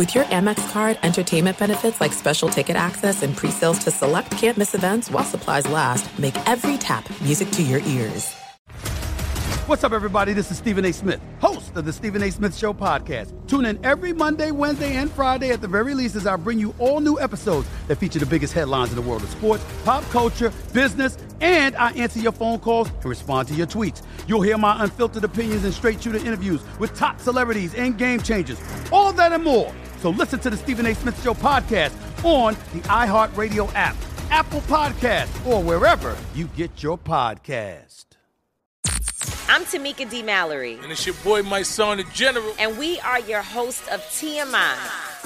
With your Amex card, entertainment benefits like special ticket access and pre-sales to select campus events while supplies last, make every tap music to your ears. What's up, everybody? This is Stephen A. Smith, host of the Stephen A. Smith Show podcast. Tune in every Monday, Wednesday, and Friday at the very least as I bring you all new episodes that feature the biggest headlines in the world of sports, pop culture, business, and I answer your phone calls and respond to your tweets. You'll hear my unfiltered opinions and straight shooter interviews with top celebrities and game changers. All that and more. So listen to the Stephen A. Smith Show podcast on the iHeartRadio app, Apple Podcast, or wherever you get your podcast. I'm Tamika D. Mallory. And it's your boy, my son, the General. And we are your host of TMI.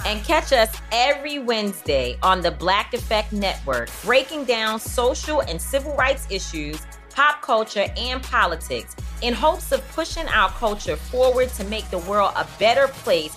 And catch us every Wednesday on the Black Effect Network, breaking down social and civil rights issues, pop culture, and politics in hopes of pushing our culture forward to make the world a better place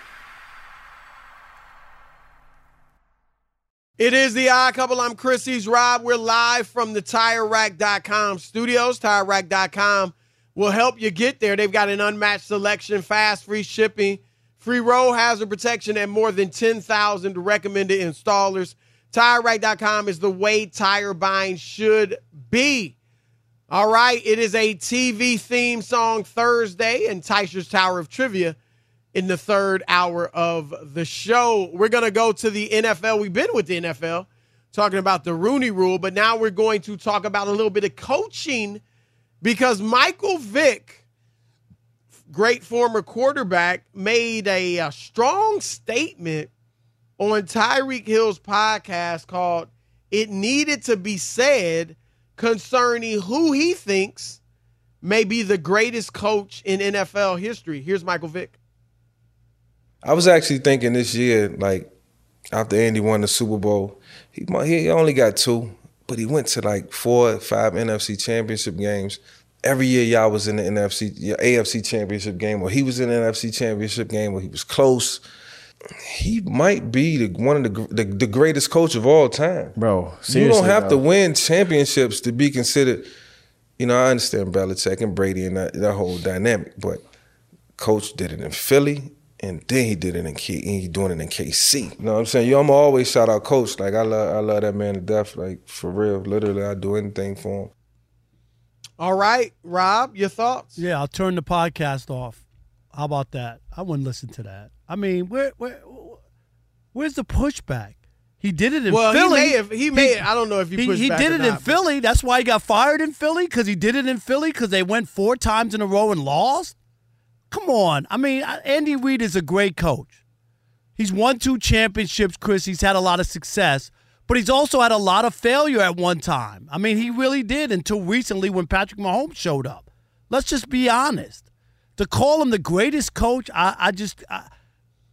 It is the odd couple. I'm Chrissy's Rob. We're live from the TireRack.com studios. TireRack.com will help you get there. They've got an unmatched selection, fast, free shipping, free road hazard protection, and more than 10,000 recommended installers. TireRack.com is the way tire buying should be. All right, it is a TV theme song Thursday and Tysher's Tower of Trivia in the third hour of the show. We're going to go to the NFL. We've been with the NFL talking about the Rooney rule, but now we're going to talk about a little bit of coaching because Michael Vick, great former quarterback, made a, a strong statement on Tyreek Hill's podcast called It Needed to Be Said concerning who he thinks may be the greatest coach in NFL history. Here's Michael Vick. I was actually thinking this year, like after Andy won the Super Bowl, he he only got two, but he went to like four, five NFC Championship games. Every year, y'all was in the NFC, AFC Championship game, or he was in the NFC Championship game, where he was close. He might be the, one of the, the, the greatest coach of all time, bro. You don't have to win championships to be considered. You know, I understand Belichick and Brady and that, that whole dynamic, but Coach did it in Philly and then he did it in K. He doing it in KC. You know what I'm saying? Yo, I'm always shout out Coach. Like I love, I love that man to death. Like for real, literally, I do anything for him. All right, Rob, your thoughts? Yeah, I'll turn the podcast off. How about that? I wouldn't listen to that. I mean, where, where, where's the pushback? He did it in well, Philly. he may have. He may. I don't know if he. He, he did it not, in Philly. That's why he got fired in Philly because he did it in Philly because they went four times in a row and lost. Come on. I mean, Andy Reid is a great coach. He's won two championships, Chris. He's had a lot of success, but he's also had a lot of failure at one time. I mean, he really did until recently when Patrick Mahomes showed up. Let's just be honest. To call him the greatest coach, I, I just. I,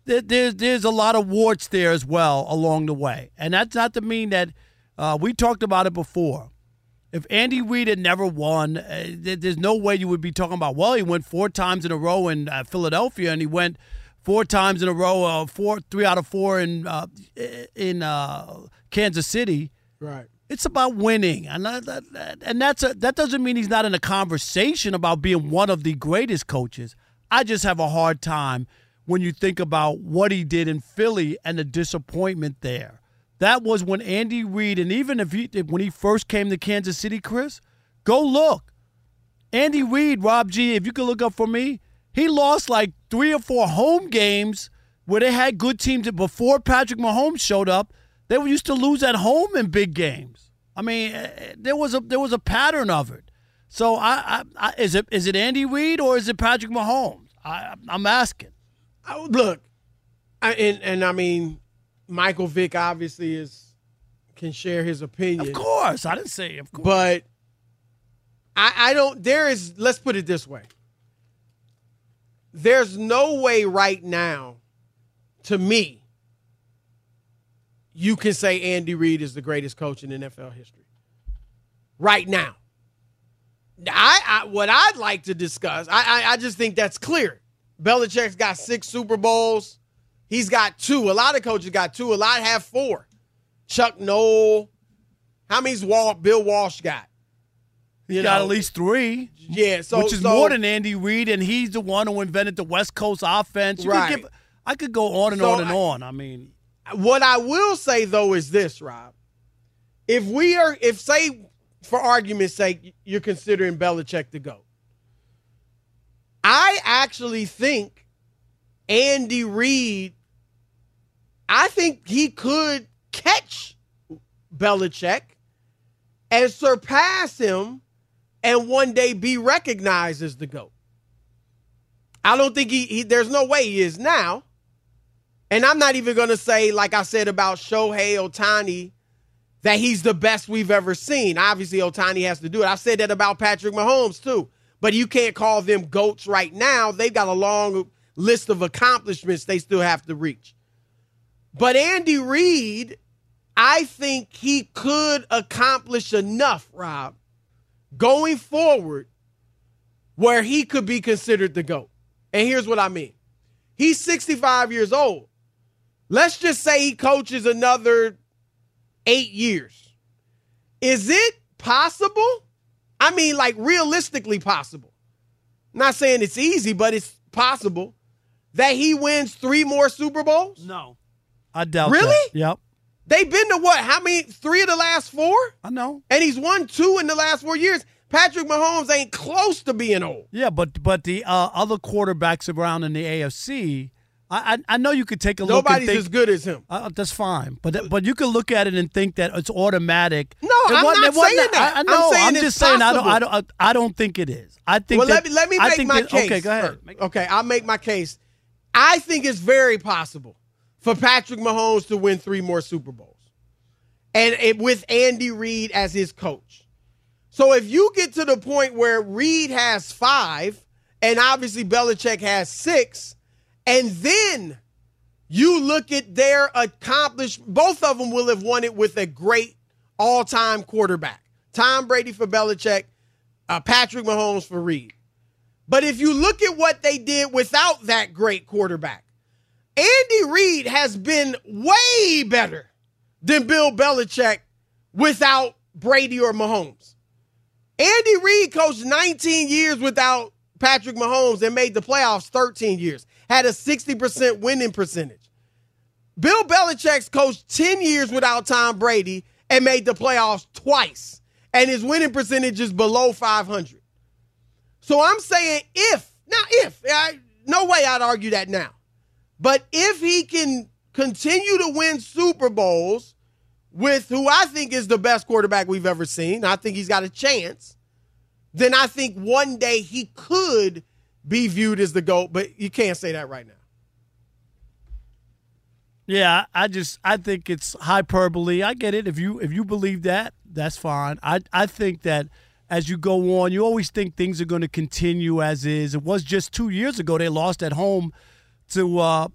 there's there's a lot of warts there as well along the way, and that's not to mean that uh, we talked about it before. If Andy Reid had never won, uh, there's no way you would be talking about. Well, he went four times in a row in uh, Philadelphia, and he went four times in a row, uh, four, three out of four in uh, in uh, Kansas City. Right. It's about winning, and that, and that's a, that doesn't mean he's not in a conversation about being one of the greatest coaches. I just have a hard time when you think about what he did in Philly and the disappointment there. That was when Andy Reid, and even if he when he first came to Kansas City, Chris, go look. Andy Reid, Rob G, if you could look up for me, he lost like three or four home games where they had good teams before Patrick Mahomes showed up. They used to lose at home in big games. I mean, eh, there was a there was a pattern of it. So I, I, I is it is it Andy Reid or is it Patrick Mahomes? I, I'm asking. Look, I, and and I mean, Michael Vick obviously is can share his opinion. Of course, I didn't say of course, but I, I don't. There is. Let's put it this way. There's no way right now, to me, you can say Andy Reid is the greatest coach in NFL history. Right now. I, I what I'd like to discuss, I, I I just think that's clear. Belichick's got six Super Bowls. He's got two. A lot of coaches got two. A lot have four. Chuck Noll. How many's Walt, Bill Walsh got? You got know, at least three. Yeah, so which is so, more than Andy Reid, and he's the one who invented the West Coast offense. You right. Could give, I could go on and so on and I, on. I mean, what I will say though is this, Rob. If we are, if say, for argument's sake, you're considering Belichick to go, I actually think Andy Reid. I think he could catch Belichick and surpass him and one day be recognized as the GOAT. I don't think he, he there's no way he is now. And I'm not even going to say, like I said about Shohei Ohtani, that he's the best we've ever seen. Obviously, Ohtani has to do it. I said that about Patrick Mahomes, too. But you can't call them GOATs right now. They've got a long list of accomplishments they still have to reach. But Andy Reid, I think he could accomplish enough, Rob, going forward where he could be considered the GOAT. And here's what I mean he's 65 years old. Let's just say he coaches another eight years. Is it possible? I mean, like realistically possible. I'm not saying it's easy, but it's possible that he wins three more Super Bowls? No. I doubt Really? That. Yep. They've been to what? How many? Three of the last four? I know. And he's won two in the last four years. Patrick Mahomes ain't close to being old. Yeah, but but the uh, other quarterbacks around in the AFC, I, I, I know you could take a look. At it. Nobody's as good as him. Uh, that's fine, but but you could look at it and think that it's automatic. No, I'm not saying that. I, I know. I'm, saying I'm just saying I don't, I don't. I don't think it is. I think. Well, that, let me let me I make my that- case. Okay, go ahead. Okay, I'll make my case. I think it's very possible for Patrick Mahomes to win three more Super Bowls, and it, with Andy Reid as his coach. So if you get to the point where Reid has five, and obviously Belichick has six, and then you look at their accomplished, both of them will have won it with a great all-time quarterback. Tom Brady for Belichick, uh, Patrick Mahomes for Reid. But if you look at what they did without that great quarterback, Andy Reid has been way better than Bill Belichick without Brady or Mahomes. Andy Reid coached 19 years without Patrick Mahomes and made the playoffs 13 years, had a 60% winning percentage. Bill Belichick's coached 10 years without Tom Brady and made the playoffs twice, and his winning percentage is below 500. So I'm saying if, now if, I, no way I'd argue that now. But if he can continue to win Super Bowls with who I think is the best quarterback we've ever seen, I think he's got a chance, then I think one day he could be viewed as the GOAT, but you can't say that right now. Yeah, I just I think it's hyperbole. I get it. If you if you believe that, that's fine. I I think that as you go on, you always think things are going to continue as is. It was just two years ago they lost at home to. Uh,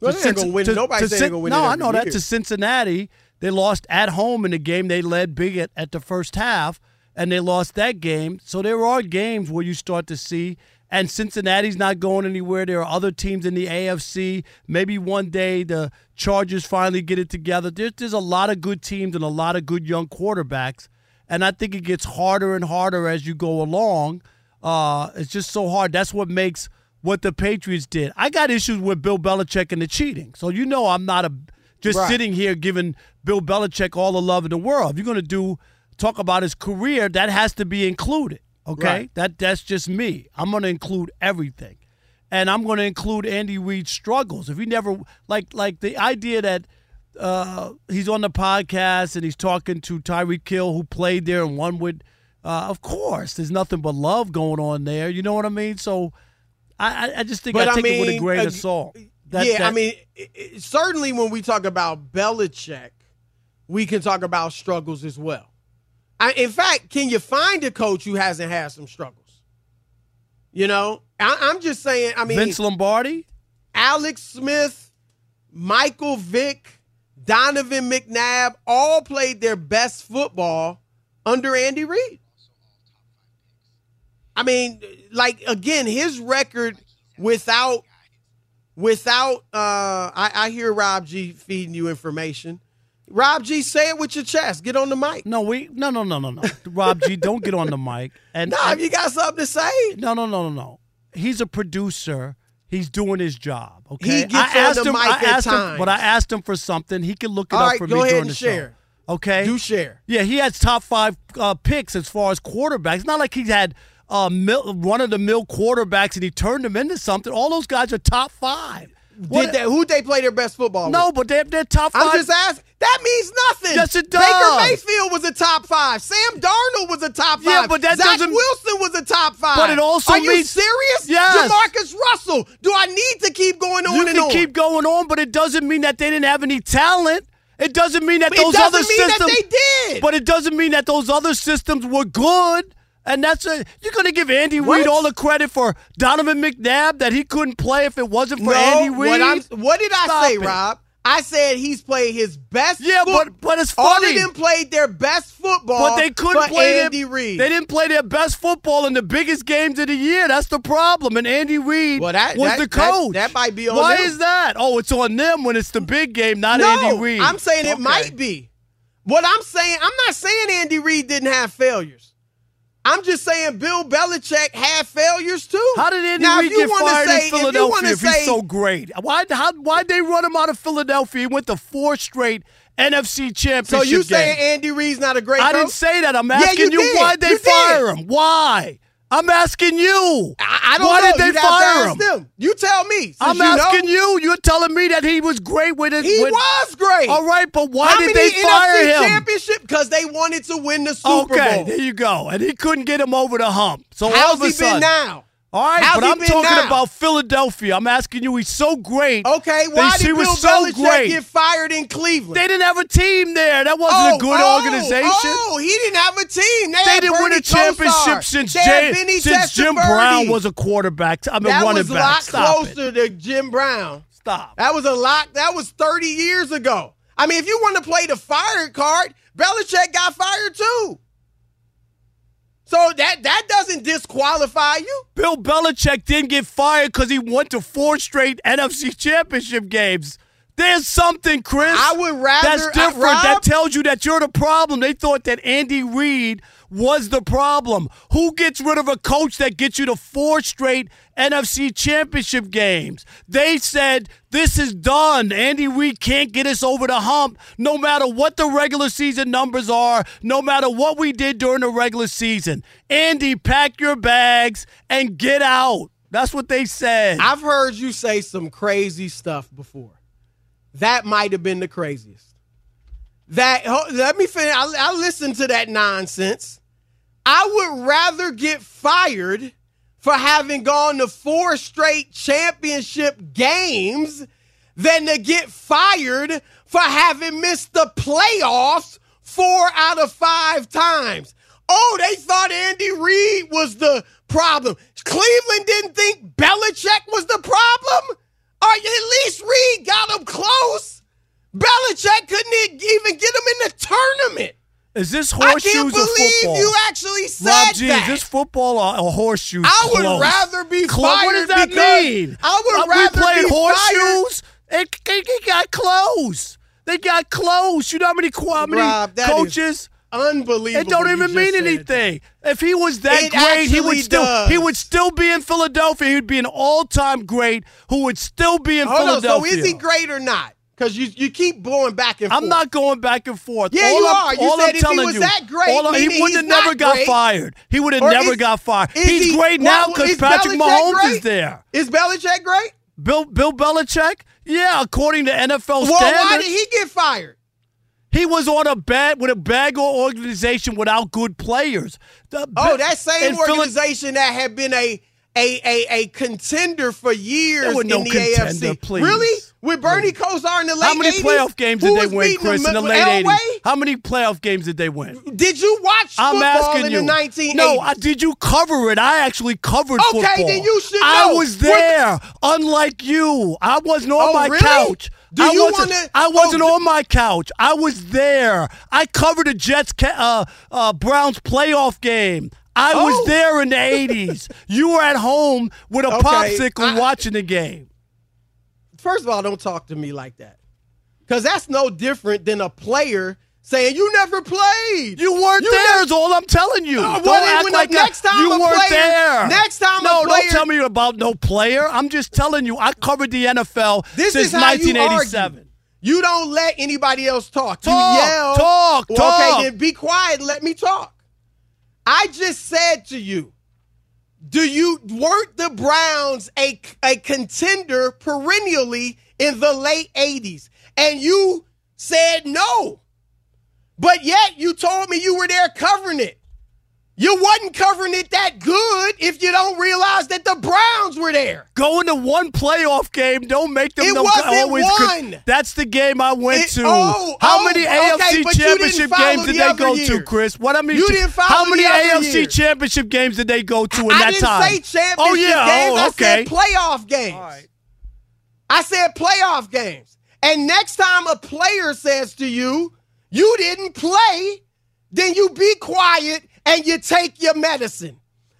Well, to they ain't gonna win- nobody say they Cin- gonna win No, I know that year. to Cincinnati. They lost at home in the game. They led big at, at the first half, and they lost that game. So there are games where you start to see. And Cincinnati's not going anywhere. There are other teams in the AFC. Maybe one day the Chargers finally get it together. There's, there's a lot of good teams and a lot of good young quarterbacks. And I think it gets harder and harder as you go along. Uh, it's just so hard. That's what makes what the Patriots did. I got issues with Bill Belichick and the cheating. So you know I'm not a just Right. sitting here giving Bill Belichick all the love in the world. If you're gonna do talk about his career, that has to be included. Okay? Right. That that's just me. I'm gonna include everything. And I'm gonna include Andy Reid's struggles. If he never like like the idea that uh, he's on the podcast and he's talking to Tyreek Hill, who played there and won with. Uh, of course, there's nothing but love going on there. You know what I mean? So, I, I- just think But I I take it with a mean, grain of salt. That- yeah, I mean, i- i- certainly when we talk about Belichick, we can talk about struggles as well. I, in fact, can you find a coach who hasn't had some struggles? You know, I, I'm just saying. I mean, Vince Lombardi. Alex Smith, Michael Vick, Donovan McNabb all played their best football under Andy Reid. I mean, like again, his record without without uh I, I hear Rob G feeding you information. Rob G, say it with your chest. Get on the mic. No, we no no no no no. Rob G, don't get on the mic. And No, and- if you got something to say. no no no no no. He's a producer. He's doing his job. Okay. He gets I on asked the him. mic I at him, times. but I asked him for something. He can look it All up right, for go me ahead during and the share. show. Okay. Do share. Yeah, he has top five uh, picks as far as quarterbacks. It's not like he's had uh, mil- run of the mill quarterbacks and he turned them into something. All those guys are top five. Did they, who'd they play their best football with? no, but they're, they're top 5 I'm just asking. That means nothing. Yes, it Baker does. Mayfield was a top five. Sam Darnold was a top five. Yeah, but that Zach doesn't- Wilson was a top five. But it also Are you serious? Yes. JaMarcus Russell. Do I need to keep going on you and can on? keep going on, but it doesn't mean that they didn't have any talent. It doesn't mean that It those other systems. they did. But it doesn't mean that those other systems were good. And that's a, you're going to give Andy What? Reid all the credit for Donovan McNabb that he couldn't play if it wasn't for no, Andy Reid. what, what did I Stop say, it. Rob? I said he's played his best. Yeah, foot- but but it's funny. all of them played their best football. But they couldn't play Andy Reid. They didn't play their best football in the biggest games of the year. That's the problem. And Andy Reid Well, that- was that- the that- coach. that might be on Why them. is that? Oh, it's on them when it's the big game, not no, Andy Reid. I'm saying it Okay. might be. What I'm saying, I'm not saying Andy Reid didn't have failures. I'm just saying Bill Belichick had failures too. How did Andy now, if Reid you get fired say, in if you Philadelphia wanna if, he's say- so great? Why how why'd they run him out of Philadelphia? He went to four straight NFC championship So you saying Andy Reid's not a great I coach? didn't say that. I'm Yeah, asking you why'd they You did. fire him? Why? I'm asking you. I, I don't Why know. did they You'd fire him? them. You tell me. I'm asking know. you. You're telling me that he was great with it. He with- was great. All right, but why How did they fire NFC him? championship? Because they wanted to win the Super okay, Bowl. there you go. And he couldn't get him over the hump. So How's he sudden, been now? All right, How's but I'm talking now? about Philadelphia. I'm asking you. He's so great. Okay, why he did was Bill so Belichick great. get fired in Cleveland? They didn't have a team there. That wasn't oh, a good oh, organization. Oh, he didn't have a team. They, They didn't win a championship since Jay, since Jim Brown was a quarterback. I mean, that running was a lot Stop it. closer to Jim Brown. Stop. That was a lot. That was 30 years ago. I mean, if you want to play the fired card, Belichick got fired too. So that that doesn't disqualify you. Bill Belichick didn't get fired because he went to four straight NFC championship games. There's something, Chris. I would rather- That's different. Rob- that tells you that you're the problem. They thought that Andy Reid was the problem. Who gets rid of a coach that gets you to four straight NFC championship games? They said this is done. Andy Reid can't get us over the hump no matter what the regular season numbers are, no matter what we did during the regular season. Andy, pack your bags and get out. That's what they said. I've heard you say some crazy stuff before. That might have been the craziest. That let me finish. I, I listened to that nonsense. I would rather get fired for having gone to four straight championship games than to get fired for having missed the playoffs four out of five times. Oh, they thought Andy Reid was the problem. Cleveland didn't think Belichick was the problem? Or at least Reid got him close. Belichick couldn't even get him in the tournament. Is this horseshoes I can't believe football? you actually said Rob G, that. is this football or, or horseshoes? I would Close. rather be Close. What does that mean? I would Uh, rather we played be horseshoes. It, it, it got close. They got close. You know how many, how many Rob, coaches? unbelievable. It don't even mean said anything. If he was that It great, he would still does. he would still be in Philadelphia. He would be an all time great who would still be in Hold on. So is he great or not? Because you you keep going back and forth. I'm not going back and forth. Yeah, all you I'm, are. You all said I'm if he telling was you, that great, all I'm- he would have never got great. fired. He would have never is- got fired. He's he- great what- now because Patrick Belichick Mahomes great? is there. Is Belichick great? Bill Bill Belichick, yeah, according to NFL Well, standards, why did he get fired? he was on a bad with a bad organization without good players. The- Oh, that same organization that had been a a a, a contender for years in no the AFC. please. Really? With Bernie Kosar in the late How many 80s? playoff games Who did they win, Chris, in the late Elway? 80s? How many playoff games did they win? Did you watch I'm football asking in you. the 1980s? No, I, did you cover it? I actually covered Okay, football. then you should I was What the- there, unlike you. I wasn't on Oh, my really? couch. Do I you wasn't, wanna- I wasn't oh, on my couch. I was there. I covered the Jets uh, uh, Browns playoff game. I Oh. was there in the 80s. you were at home with a Okay, popsicle I- watching the game. First of all, don't talk to me like that. Because that's no different than a player saying, You never played. You weren't You there. ne- is all I'm telling you. Uh, don't well, act like next time you a weren't player- there. next time no, player- don't tell me about no player. I'm just telling you. I covered the NFL This since is how you 1987. argue. You don't let anybody else talk. Talk, you yell. talk, Well, talk. Okay, then be quiet. and Let me talk. I just said to you, do you weren't the Browns a a contender perennially in the late 80s? And you said no. But yet you told me you were there covering it. You wasn't covering it that good if you don't realize that the Browns were there. Going to one playoff game, don't make them It no wasn't always. one. that's the game I went It- to. oh, How oh, many okay, AFC but championship games did the they other go to. Chris? What I mean, You didn't follow how many the other AFC years. championship games did they go to in I that didn't time? say championship oh yeah, games. oh, I okay. said playoff games. I said playoff games. And next time a player says to you, you didn't play, then you be quiet and you take your medicine.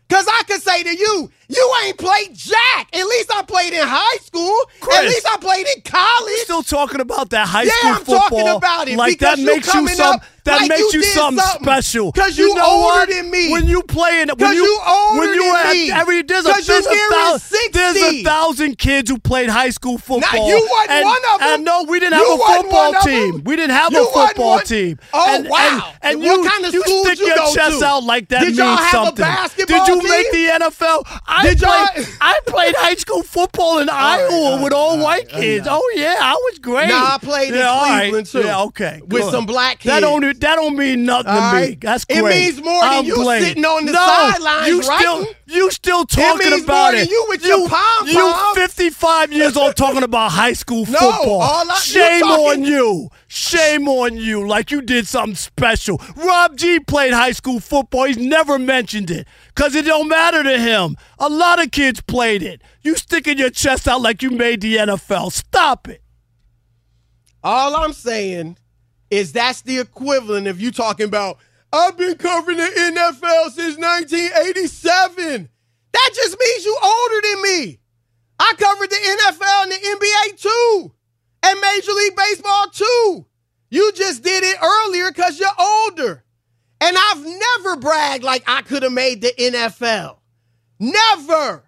Because I could say to you, you ain't played jack. At least I played in high school. At least I played in college. You still talking about that high school? Yeah, school I'm football. talking about it Like because that makes you coming some. up That like makes you you, did something, special. Cause you know older what? than me. When you play in, when you, you older when you than at me. every there's a you there's a, nearing thou- 60. there's a thousand kids who played high school football. Now you wasn't and, one of 'em. And no, we didn't You have a football one of 'em. team. We didn't have You a football team. Oh, and, wow. And, and What you, kind of you stick you your chest to? out like that Did y'all means have a something. Did you team? make the NFL? I Did played. I played high school football in Iowa with all white kids. Oh yeah, I was great. Nah, I played in yeah, all right. Cleveland, too. Yeah, okay. With some black That kids. Don't that don't mean nothing to me. right. That's It means more than I'm you glad. sitting on the no, sidelines You still writing. you still talking means about more it. than you with your pom-pom. You 55 years old talking about high school No, football. all I- Shame talking- on you. Shame on you. Like you did something special. Rob G played high school football. He's never mentioned it because it don't matter to him. A lot of kids played it. You sticking your chest out like you made the NFL. Stop it. All I'm saying is that's the equivalent of you talking about, I've been covering the NFL since 1987. That just means you older than me. I covered the NFL and the NBA too, and Major League Baseball too. You just did it earlier because you're older. And I've never bragged like I could have made the NFL. Never.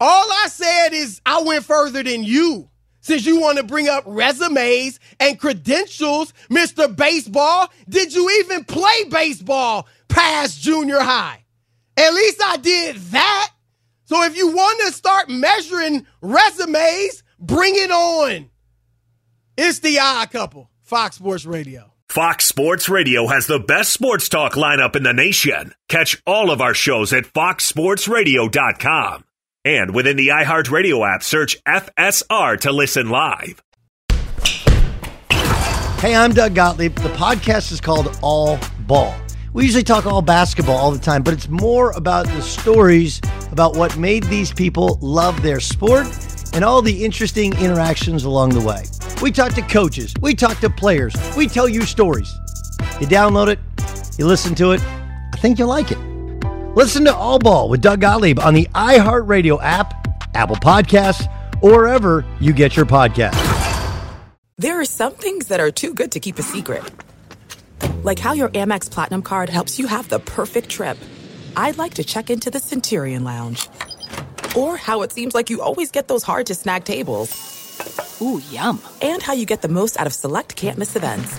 All I said is I went further than you. Since you want to bring up resumes and credentials, Mr. Baseball, did you even play baseball past junior high? At least I did that. So if you want to start measuring resumes, bring it on. It's the odd couple, Fox Sports Radio. Fox Sports Radio has the best sports talk lineup in the nation. Catch all of our shows at foxsportsradio.com. And within the iHeartRadio app, search FSR to listen live. Hey, I'm Doug Gottlieb. The podcast is called All Ball. We usually talk all basketball all the time, but it's more about the stories about what made these people love their sport and all the interesting interactions along the way. We talk to coaches, we talk to players, we tell you stories. You download it, you listen to it, I think you'll like it. Listen to All Ball with Doug Gottlieb on the iHeartRadio app, Apple Podcasts, or wherever you get your podcasts. There are some things that are too good to keep a secret. Like how your Amex Platinum card helps you have the perfect trip. I'd like to check into the Centurion Lounge. Or how it seems like you always get those hard to snag tables. Ooh, yum. And how you get the most out of select can't miss events.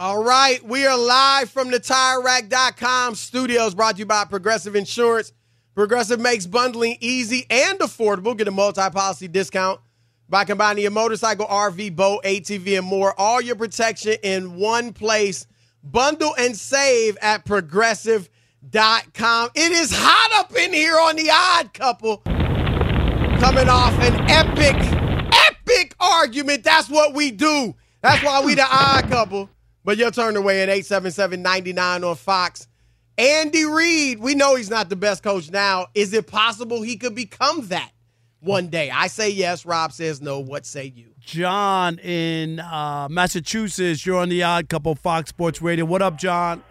All right, we are live from the TireRack.com studios, brought to you by Progressive Insurance. Progressive makes bundling easy and affordable. Get a multi-policy discount by combining your motorcycle, RV, boat, ATV, and more. All your protection in one place. Bundle and save at Progressive.com. It is hot up in here on the Odd Couple. Coming off an epic, epic argument. That's what we do. That's why we the Odd Couple. But you'll turn away at 877-99 on Fox. Andy Reid, we know he's not the best coach now. Is it possible he could become that one day? I say yes. Rob says no. What say you? John in uh, Massachusetts, you're on the Odd Couple Fox Sports Radio. What up, John?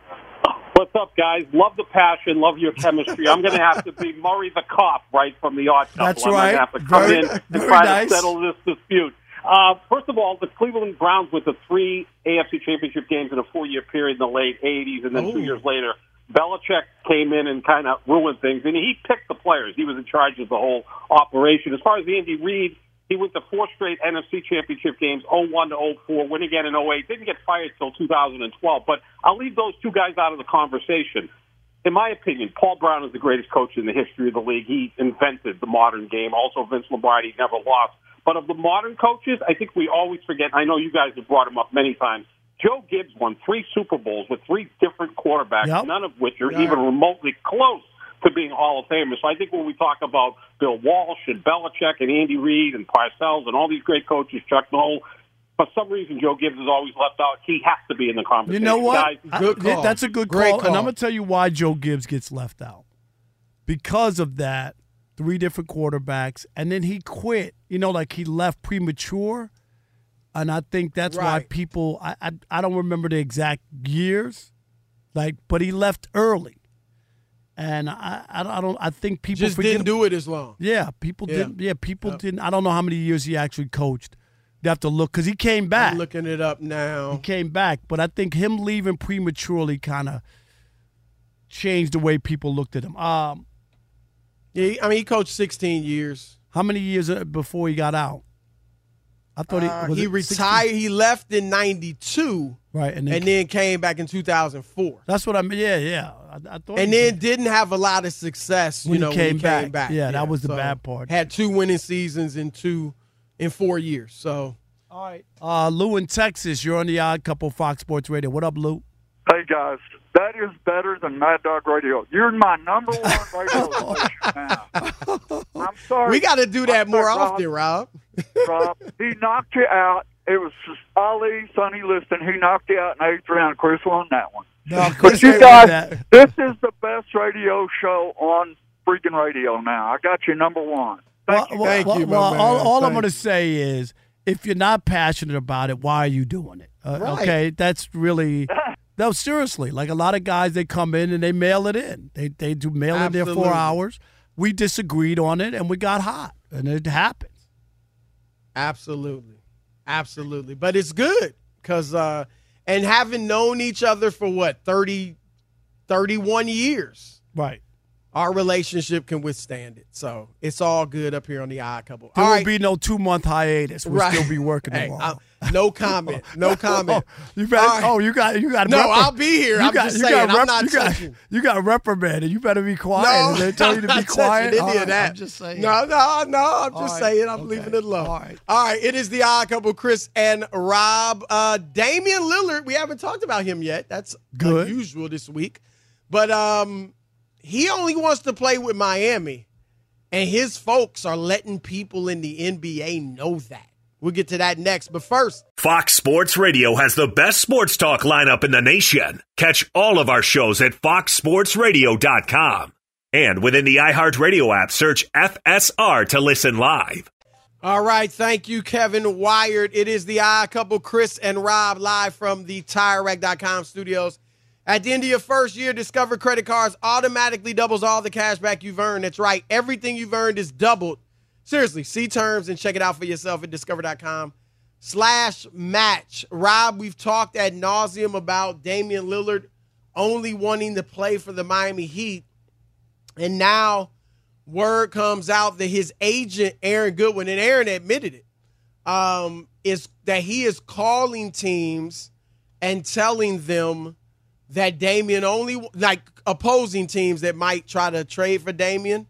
What's up, guys? Love the passion, love your chemistry. I'm going to have to be Murray the cop, right, from the Odd Couple. That's I'm right. going to have to come Very- in and try nice. to settle this dispute. Uh, first of all, the Cleveland Browns with the three AFC Championship games in a four-year period in the late '80s, and then two years later, Belichick came in and kind of ruined things. And he picked the players; he was in charge of the whole operation. As far as Andy Reid, he went to four straight NFC Championship games, 01 to 04, win again in 08. Didn't get fired till 2012. But I'll leave those two guys out of the conversation. In my opinion, Paul Brown is the greatest coach in the history of the league. He invented the modern game. Also, Vince Lombardi never lost. But of the modern coaches, I think we always forget. I know you guys have brought him up many times. Joe Gibbs won three Super Bowls with three different quarterbacks, Yep. none of which are Yeah. even remotely close to being Hall of Famers. So I think when we talk about Bill Walsh and Belichick and Andy Reid and Parcells and all these great coaches, Chuck Noll, for some reason Joe Gibbs is always left out. He has to be in the conversation. You know what? Guys, uh, I- that's a good Great call, and. I'm gonna tell you why Joe Gibbs gets left out. Because of that, three different quarterbacks, and then he quit. You know, like he left premature, and I think that's why people. I, I I don't remember the exact years, like, but he left early, and I I don't I, don't, I think people Just forget didn't do it as long. Yeah, people Yeah. didn't. Yeah, people didn't. I don't know how many years he actually coached. You have to look because he came back. I'm looking it up now. He came back, but I think him leaving prematurely kind of changed the way people looked at him. Um, yeah, I mean, he coached 16 years. How many years uh, before he got out? I thought he Uh, was he it 16? retired. He left in '92, right, and and then, then, came back in 2004. that's what I mean. Yeah, yeah. I, I thought, And then didn't have a lot of success. You When he know, came when he back. came back. Yeah, that was the so bad part. Had two winning seasons in two in four years. So All right. Uh, Lou in Texas, you're on the Odd Couple Fox Sports Radio. What up, Lou? Hey guys, that is better than Mad Dog Radio. You're my number one radio station now. I'm sorry. we got to do that I'm more sorry, often, Rob. Rob, he knocked you out. It was just Ali, Sonny Liston. He knocked you out in the eighth round. Chris won that one. No, But Chris you ain't guys, that. this is the best radio show on freaking radio now. I got you number one. Thank you. Well, well, you, my well, man. all, all I'm going to say is, if you're not passionate about it, why are you doing it? Uh, Right. Okay, that's really no. Seriously, like a lot of guys, they come in and they mail it in. They they do mail in their four hours. We disagreed on it and we got hot, and it happens. Absolutely. Absolutely. But it's good because, uh, and having known each other for what, 30, 31 years, Right. our relationship can withstand it. So it's all good up here on the Odd Couple. There all will right. be no two month hiatus. We'll Right. still be working Hey, tomorrow. No comment. No comment. you better, right. Oh, you got you got. No, repri- I'll be here. You I'm got, just you saying, got I'm not you got, touching. you got reprimanded. You better be quiet. No, they tell you to I'm be quiet. any of that. I'm just saying. No, no, no. I'm All just right. saying. I'm Okay. leaving it alone. All right. All right. It is the odd couple, Chris and Rob. Uh, Damian Lillard. We haven't talked about him yet. That's Good. unusual this week, but um, he only wants to play with Miami, and his folks are letting people in the NBA know that. We'll get to that next, but first. Fox Sports Radio has the best sports talk lineup in the nation. Catch all of our shows at foxsportsradio.com. And within the iHeartRadio app, search FSR to listen live. All right, thank you, Kevin Wired. It is the odd couple, Chris and Rob, live from the TireRack.com studios. At the end of your first year, Discover credit cards automatically doubles all the cash back you've earned. That's right, everything you've earned is doubled. Seriously, see terms and check it out for yourself at Discover.com slash match. Rob, we've talked ad nauseum about Damian Lillard only wanting to play for the Miami Heat. And now word comes out that his agent, Aaron Goodwin, and Aaron admitted it, um, is that he is calling teams and telling them that Damian only like opposing teams that might try to trade for Damian.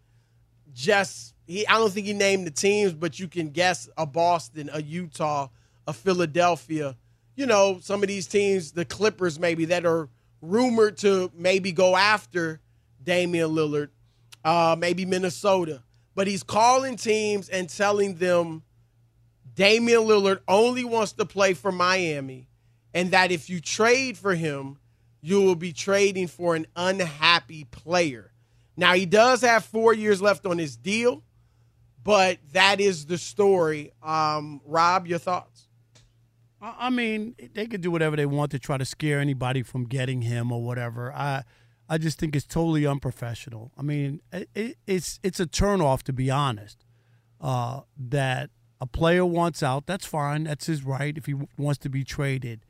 Just he, I don't think he named the teams, but you can guess a Boston, a Utah, a Philadelphia. You know, some of these teams, the Clippers maybe that are rumored to maybe go after Damian Lillard, uh, maybe Minnesota. But he's calling teams and telling them Damian Lillard only wants to play for Miami, and that if you trade for him, you will be trading for an unhappy player. Now, he does have four years left on his deal, but that is the story. Um, Rob, your thoughts? I mean, they could do whatever they want to try to scare anybody from getting him or whatever. I, I just think it's totally unprofessional. I mean, it, it, it's it's a turnoff to be honest. Uh, that a player wants out, that's fine. That's his right if he wants to be traded.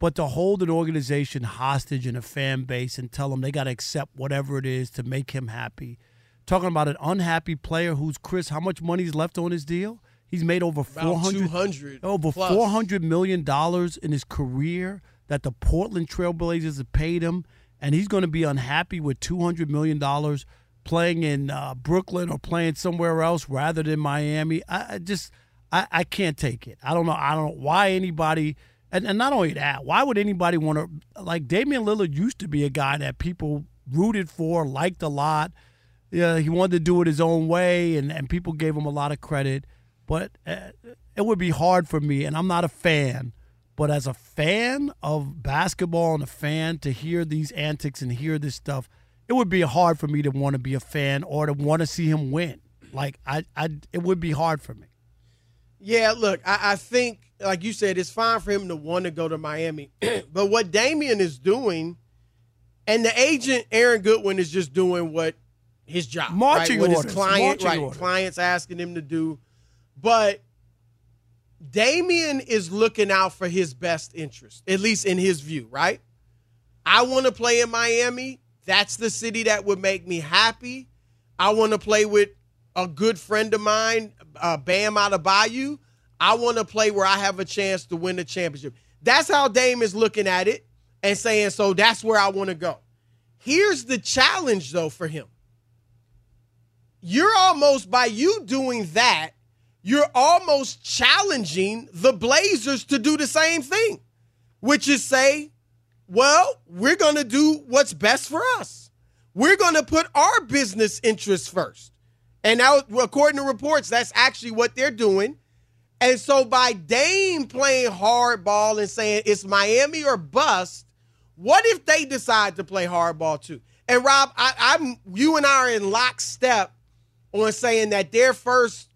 But to hold an organization hostage and a fan base and tell them they got to accept whatever it is to make him happy. Talking about an unhappy player who's Chris, how much money money's left on his deal? He's made over 400 over 400 million dollars in his career that the Portland Trailblazers have paid him and he's going to be unhappy with 200 million dollars playing in uh, Brooklyn or playing somewhere else rather than Miami. I, I just I, I can't take it. I don't know. I don't know why anybody. And, and not only that, why would anybody want to like Damian Lillard used to be a guy that people rooted for, liked a lot. Yeah, he wanted to do it his own way, and, and people gave him a lot of credit. But uh, it would be hard for me, and I'm not a fan. But as a fan of basketball and a fan to hear these antics and hear this stuff, it would be hard for me to want to be a fan or to want to see him win. Like I, I, it would be hard for me. Yeah, look, I, I think, like you said, it's fine for him to want to go to Miami. but what Damian is doing, and the agent Aaron Goodwin is just doing what his job, marching right? What orders, his client, marching right? orders. Clients asking him to do, but Damian is looking out for his best interest, at least in his view, right? I want to play in Miami. That's the city that would make me happy. I want to play with a good friend of mine, uh, Bam Adebayo. I want to play where I have a chance to win the championship. That's how Dame is looking at it and saying, so that's where I want to go. Here's the challenge, though, for him. You're almost, by you doing that, you're almost challenging the Blazers to do the same thing, which is say, well, we're going to do what's best for us. We're going to put our business interests first. And now, according to reports, that's actually what they're doing. And so, by Dame playing hardball and saying it's Miami or bust, what if they decide to play hardball too? And Rob, I, I'm you and I are in lockstep on saying that their first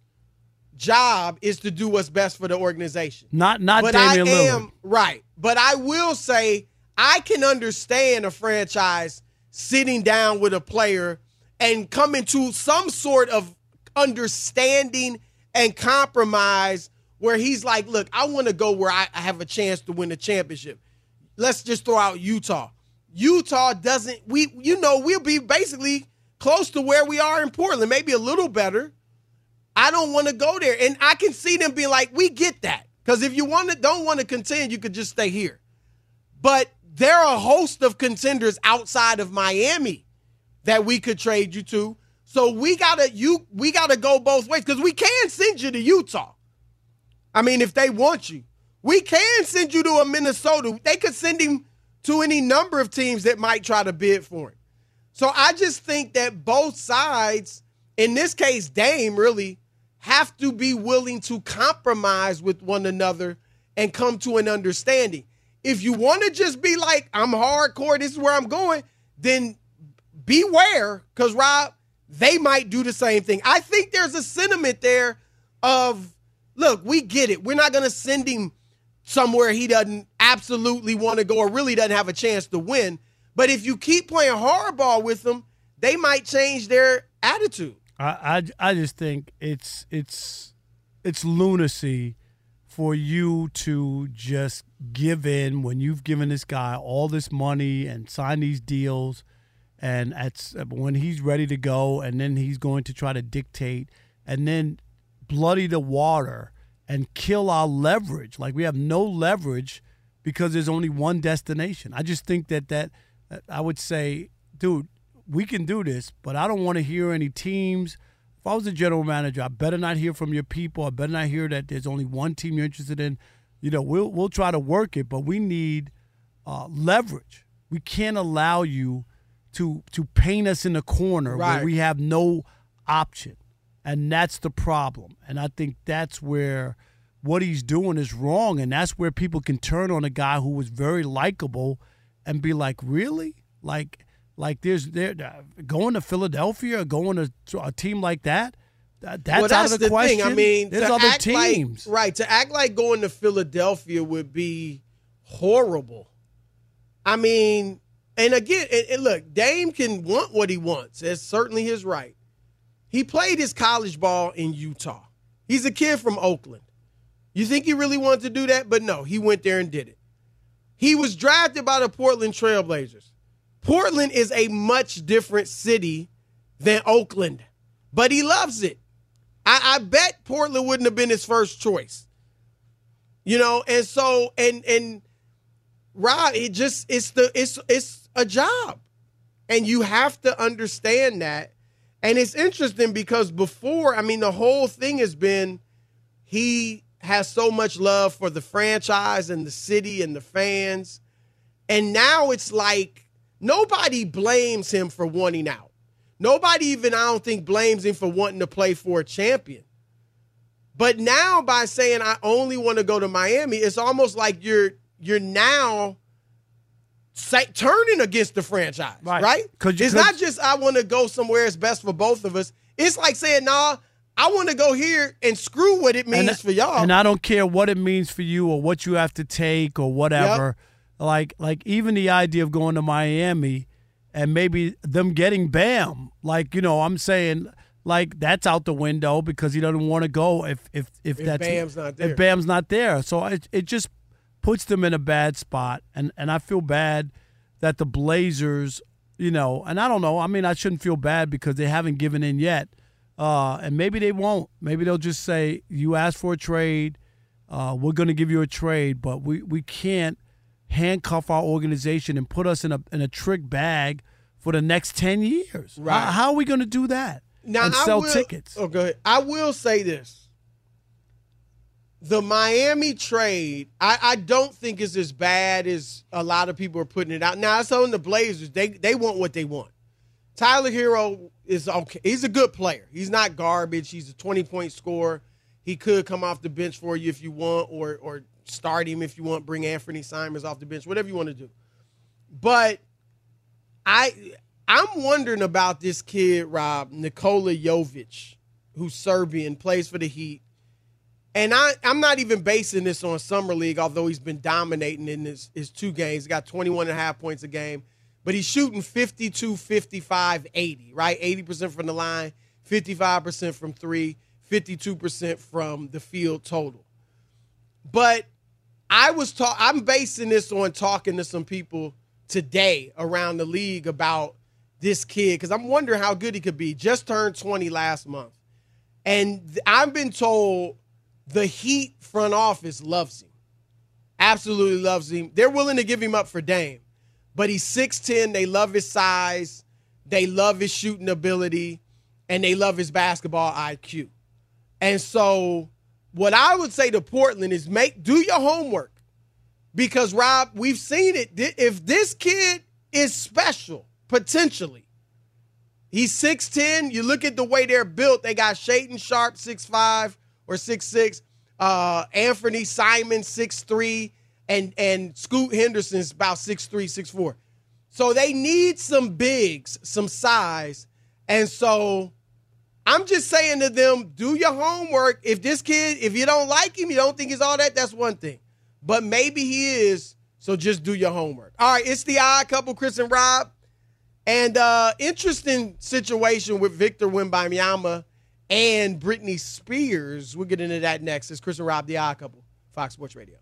job is to do what's best for the organization. Not not but Damian I Lillard. am right. But I will say I can understand a franchise sitting down with a player and coming to some sort of understanding and compromise where he's like, look, I want to go where I I have a chance to win the championship. Let's just throw out Utah. Utah doesn't we you know, we'll be basically close to where we are in Portland, maybe a little better. I don't want to go there. And I can see them being like, we get that. Because if you want to don't want to contend, you could just stay here. But there are a host of contenders outside of Miami that we could trade you to. So we gotta you we gotta go both ways because we can send you to Utah. I mean, if they want you, we can send you to a Minnesota. They could send him to any number of teams that might try to bid for him. So I just think that both sides, in this case, Dame really have to be willing to compromise with one another and come to an understanding. If you want to just be like, I'm hardcore, this is where I'm going, then beware, because Rob, they might do the same thing. I think there's a sentiment there of, look, we get it. We're not going to send him somewhere he doesn't absolutely want to go or really doesn't have a chance to win. But if you keep playing hardball with them, they might change their attitude. I, I, I just think it's it's it's lunacy for you to just give in when you've given this guy all this money and signed these deals and at when he's ready to go and then he's going to try to dictate and then bloody the water and kill our leverage like we have no leverage because there's only one destination i just think that that i would say dude we can do this but i don't want to hear any teams. If i was a general manager i better not hear from your people. I better not hear that there's only one team you're interested in. You know we'll we'll try to work it but we need uh, leverage. We can't allow you to to paint us in a corner Right. where we have no option and that's the problem. And i think that's where what he's doing is wrong and that's where people can turn on a guy who was very likable and be like really like like there's there uh, going to philadelphia or going to a team like that that- that's, well, out of the, question thing. I mean, there's other teams Like, right. To act like going to Philadelphia would be horrible. I mean, and again, and, and look, Dame can want what he wants. It's certainly his right. He played his college ball in Utah. He's a kid from Oakland. You think he really wanted to do that? But no, he went there and did it. He was drafted by the Portland Trailblazers. Portland is a much different city than Oakland, but he loves it. I, I bet Portland wouldn't have been his first choice. You know, and so and and Rob, it just it's the it's it's a job. And you have to understand that. And it's interesting because before, I mean, the whole thing has been he has so much love for the franchise and the city and the fans. And now it's like nobody blames him for wanting out. Nobody even, I don't think, blames him for wanting to play for a champion. But now by saying I only want to go to Miami, it's almost like you're you're now say, turning against the franchise, right? right? You, it's not just I want to go somewhere it's best for both of us. It's like saying, nah, I want to go here and screw what it means and, for y'all. And I don't care what it means for you or what you have to take or whatever. Yep. Like like even the idea of going to Miami and maybe them getting Bam, like you know, I'm saying like that's out the window because he doesn't want to go if if if, if that's Bam's not there. If Bam's not there, so it it just puts them in a bad spot, and and I feel bad that the Blazers, you know, and I don't know. I mean, I shouldn't feel bad because they haven't given in yet, uh, and maybe they won't. Maybe they'll just say, "You asked for a trade, uh, we're going to give you a trade, but we we can't handcuff our organization and put us in a in a trick bag." For the next ten years, right? How, how are we going to do that? now, and sell I will, tickets. Oh, go ahead. I will say this. The Miami trade, I, I don't think is as bad as a lot of people are putting it out. Now, it's on the Blazers. They they want what they want. Tyler Herro is okay. He's a good player. He's not garbage. He's a 20 point scorer. He could come off the bench for you if you want, or or start him if you want. Bring Anthony Simons off the bench, whatever you want to do. But I I'm wondering about this kid, Rob, Nikola Jovic, who's Serbian, plays for the Heat. And I, I'm not even basing this on Summer League, although he's been dominating in his, his two games. He got 21 and a half points a game, but he's shooting 52, 55, 80, right? 80% from the line, 55% from three, 52% from the field total. But I was talk I'm basing this on talking to some people today around the league about this kid because I'm wondering how good he could be. Just turned 20 last month. And I've been told the Heat front office loves him. Absolutely loves him. They're willing to give him up for Dame. But he's 6'10. They love his size. They love his shooting ability. And they love his basketball IQ. And so what I would say to Portland is make do your homework. Because Rob, we've seen it. If this kid is special, potentially. He's 6'10. You look at the way they're built, they got Shaedon Sharpe, 6'5 or 6'6, uh, Anthony Simon, 6'3, and, and Scoot Henderson's about 6'3, 6'4. So they need some bigs, some size. And so I'm just saying to them, do your homework. If this kid, if you don't like him, you don't think he's all that, that's one thing. But maybe he is. So just do your homework. All right, it's the odd couple, Chris and Rob. And uh interesting situation with Victor Wembanyama and Britney Spears. We'll get into that next. It's Chris and Rob, the odd couple, Fox Sports Radio.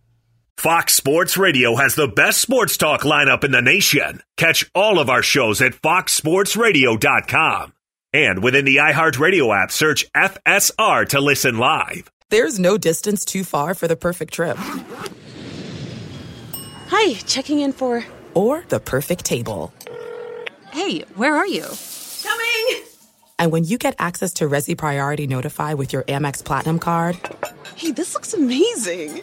Fox Sports Radio has the best sports talk lineup in the nation. Catch all of our shows at foxsportsradio.com. And within the iHeartRadio app, search FSR to listen live. There's no distance too far for the perfect trip. Hi, checking in for. Or the perfect table. Hey, where are you? Coming! And when you get access to Resy Priority Notify with your Amex Platinum card. Hey, this looks amazing!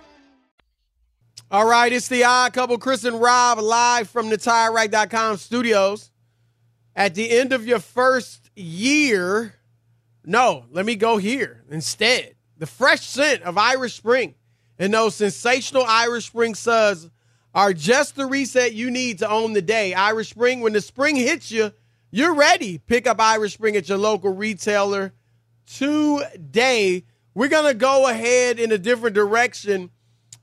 All right, it's the odd couple, Chris and Rob, live from the TireRack.com studios. At the end of your first year, no, let me go here instead. The fresh scent of Irish Spring and those sensational Irish Spring suds are just the reset you need to own the day. Irish Spring, when the spring hits you, you're ready. Pick up Irish Spring at your local retailer today. We're going to go ahead in a different direction.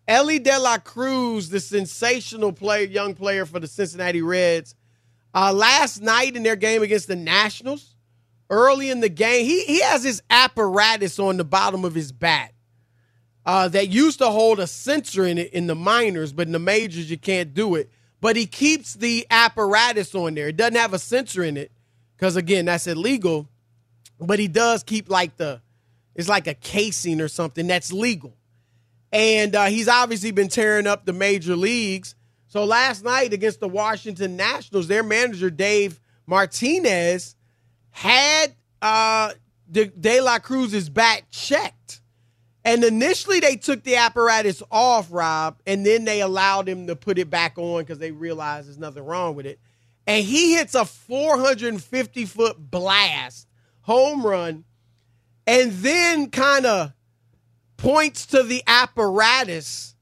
Elly De La Cruz, the sensational player, young player for the Cincinnati Reds, uh, last night in their game against the Nationals, early in the game, he, he has his apparatus on the bottom of his bat uh, that used to hold a sensor in it in the minors, but in the majors, you can't do it. But he keeps the apparatus on there. It doesn't have a sensor in it because, again, that's illegal. But he does keep like the, it's like a casing or something that's legal. And uh, he's obviously been tearing up the major leagues. So last night against the Washington Nationals, their manager Dave Martinez had uh, De, De La Cruz's bat checked. And initially they took the apparatus off, Rob, and then they allowed him to put it back on because they realized there's nothing wrong with it. And he hits a 450 foot blast, home run, and then kind of points to the apparatus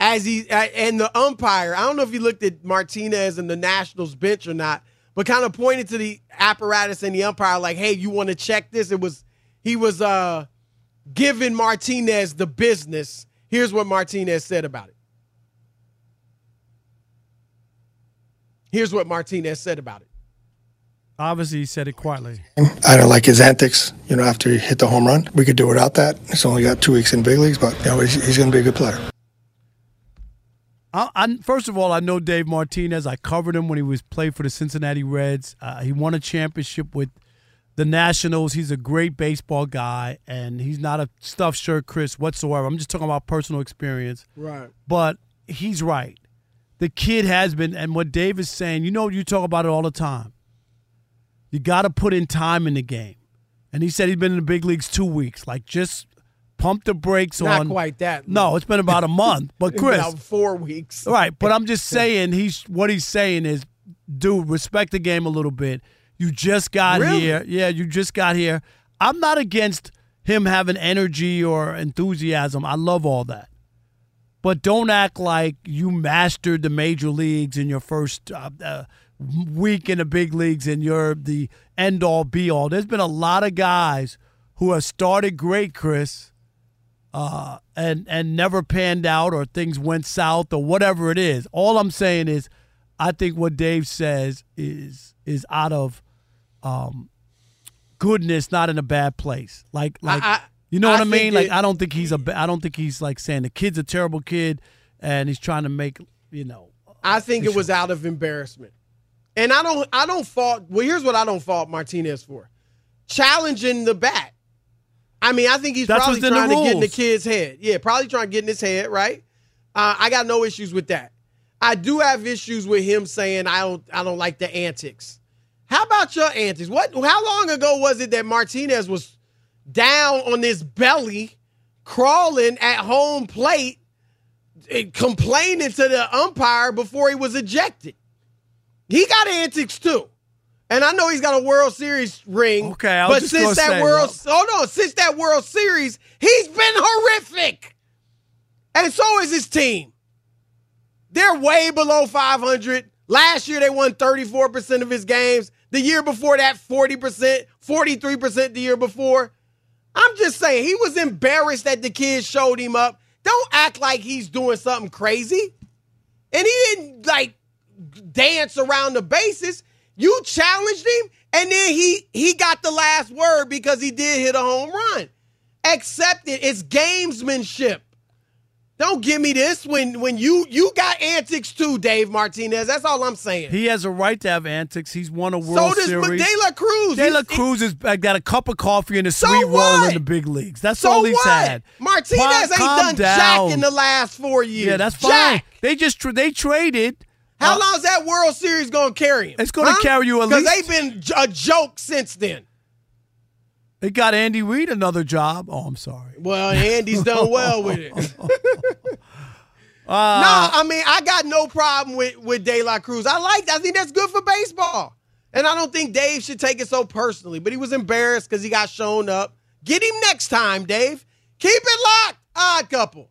as he and the umpire. I don't know if he looked at Martinez and the Nationals bench or not, but kind of pointed to the apparatus and the umpire like, "Hey, you want to check this?" It was he was uh giving Martinez the business. Here's what Martinez said about it. Here's what Martinez said about it. Obviously, he said it quietly. I don't like his antics. You know, after he hit the home run, we could do without that. He's only got two weeks in big leagues, but you know, he's, he's going to be a good player. I, I, first of all, I know Dave Martinez. I covered him when he was played for the Cincinnati Reds. Uh, he won a championship with the Nationals. He's a great baseball guy, and he's not a stuffed shirt, Chris, whatsoever. I'm just talking about personal experience. Right. But he's right. The kid has been, and what Dave is saying, you know, you talk about it all the time. You got to put in time in the game. And he said he's been in the big leagues two weeks. Like, just pump the brakes Not on. quite that. No, it's been about a month. But Chris, about four weeks. Right, but I'm just saying he's what he's saying is, dude, respect the game a little bit. You just got Really? here. Yeah, you just got here. I'm not against him having energy or enthusiasm. I love all that. but don't act like you mastered the major leagues in your first uh, uh, week in the big leagues and you're the end all be all. There's been a lot of guys who have started great, Chris, uh, and and never panned out or things went south or whatever it is. All I'm saying is, I think what Dave says is is out of um, goodness, not in a bad place. Like like. I, you know what I, I mean? Like it- I don't think he's a. I don't think he's like saying the kid's a terrible kid, and he's trying to make you know. I think it was out of embarrassment. And I don't I don't fault well here's what I don't fault Martinez for. Challenging the bat. I mean, I think he's That's probably what's in the trying to get in the kid's head. Yeah, probably trying to get in his head, right? Uh, I got no issues with that. I do have issues with him saying I don't I don't like the antics. How about your antics? What how long ago was it that Martinez was down on his belly, crawling at home plate, eh, complaining to the umpire before he was ejected? He got antics too. And I know he's got a World Series ring. Okay, I was but just since that say, World yeah. hold on, since that World Series, he's been horrific. And so is his team. They're way below 500. Last year, they won 34% of his games. The year before that, 40%, 43% the year before. I'm just saying, he was embarrassed that the kids showed him up. Don't act like he's doing something crazy. And he didn't like dance around the bases. You challenged him, and then he he got the last word because he did hit a home run. Accept it. It's gamesmanship. Don't give me this when when you you got antics too, Dave Martinez. That's all I'm saying. He has a right to have antics. He's won a World so does Series. De La Cruz. De La He's- Cruz has uh, got a cup of coffee and a So sweet roll in the big leagues. That's So all he's what? had. Martinez Calm- ain't done down. jack in the last four years. Yeah, that's fine. Jack. They just tra- they traded. How uh, long is that World Series going to carry him? It's gonna carry you at least. Because they've been a joke since then. They got Andy Reid another job. Oh, I'm sorry. Well, Andy's done well with it. Uh, no, I mean I got no problem with with De La Cruz. I like. I think that's good for baseball, and I don't think Dave should take it so personally. But he was embarrassed because he got shown up. Get him next time, Dave. Keep it locked. Odd couple.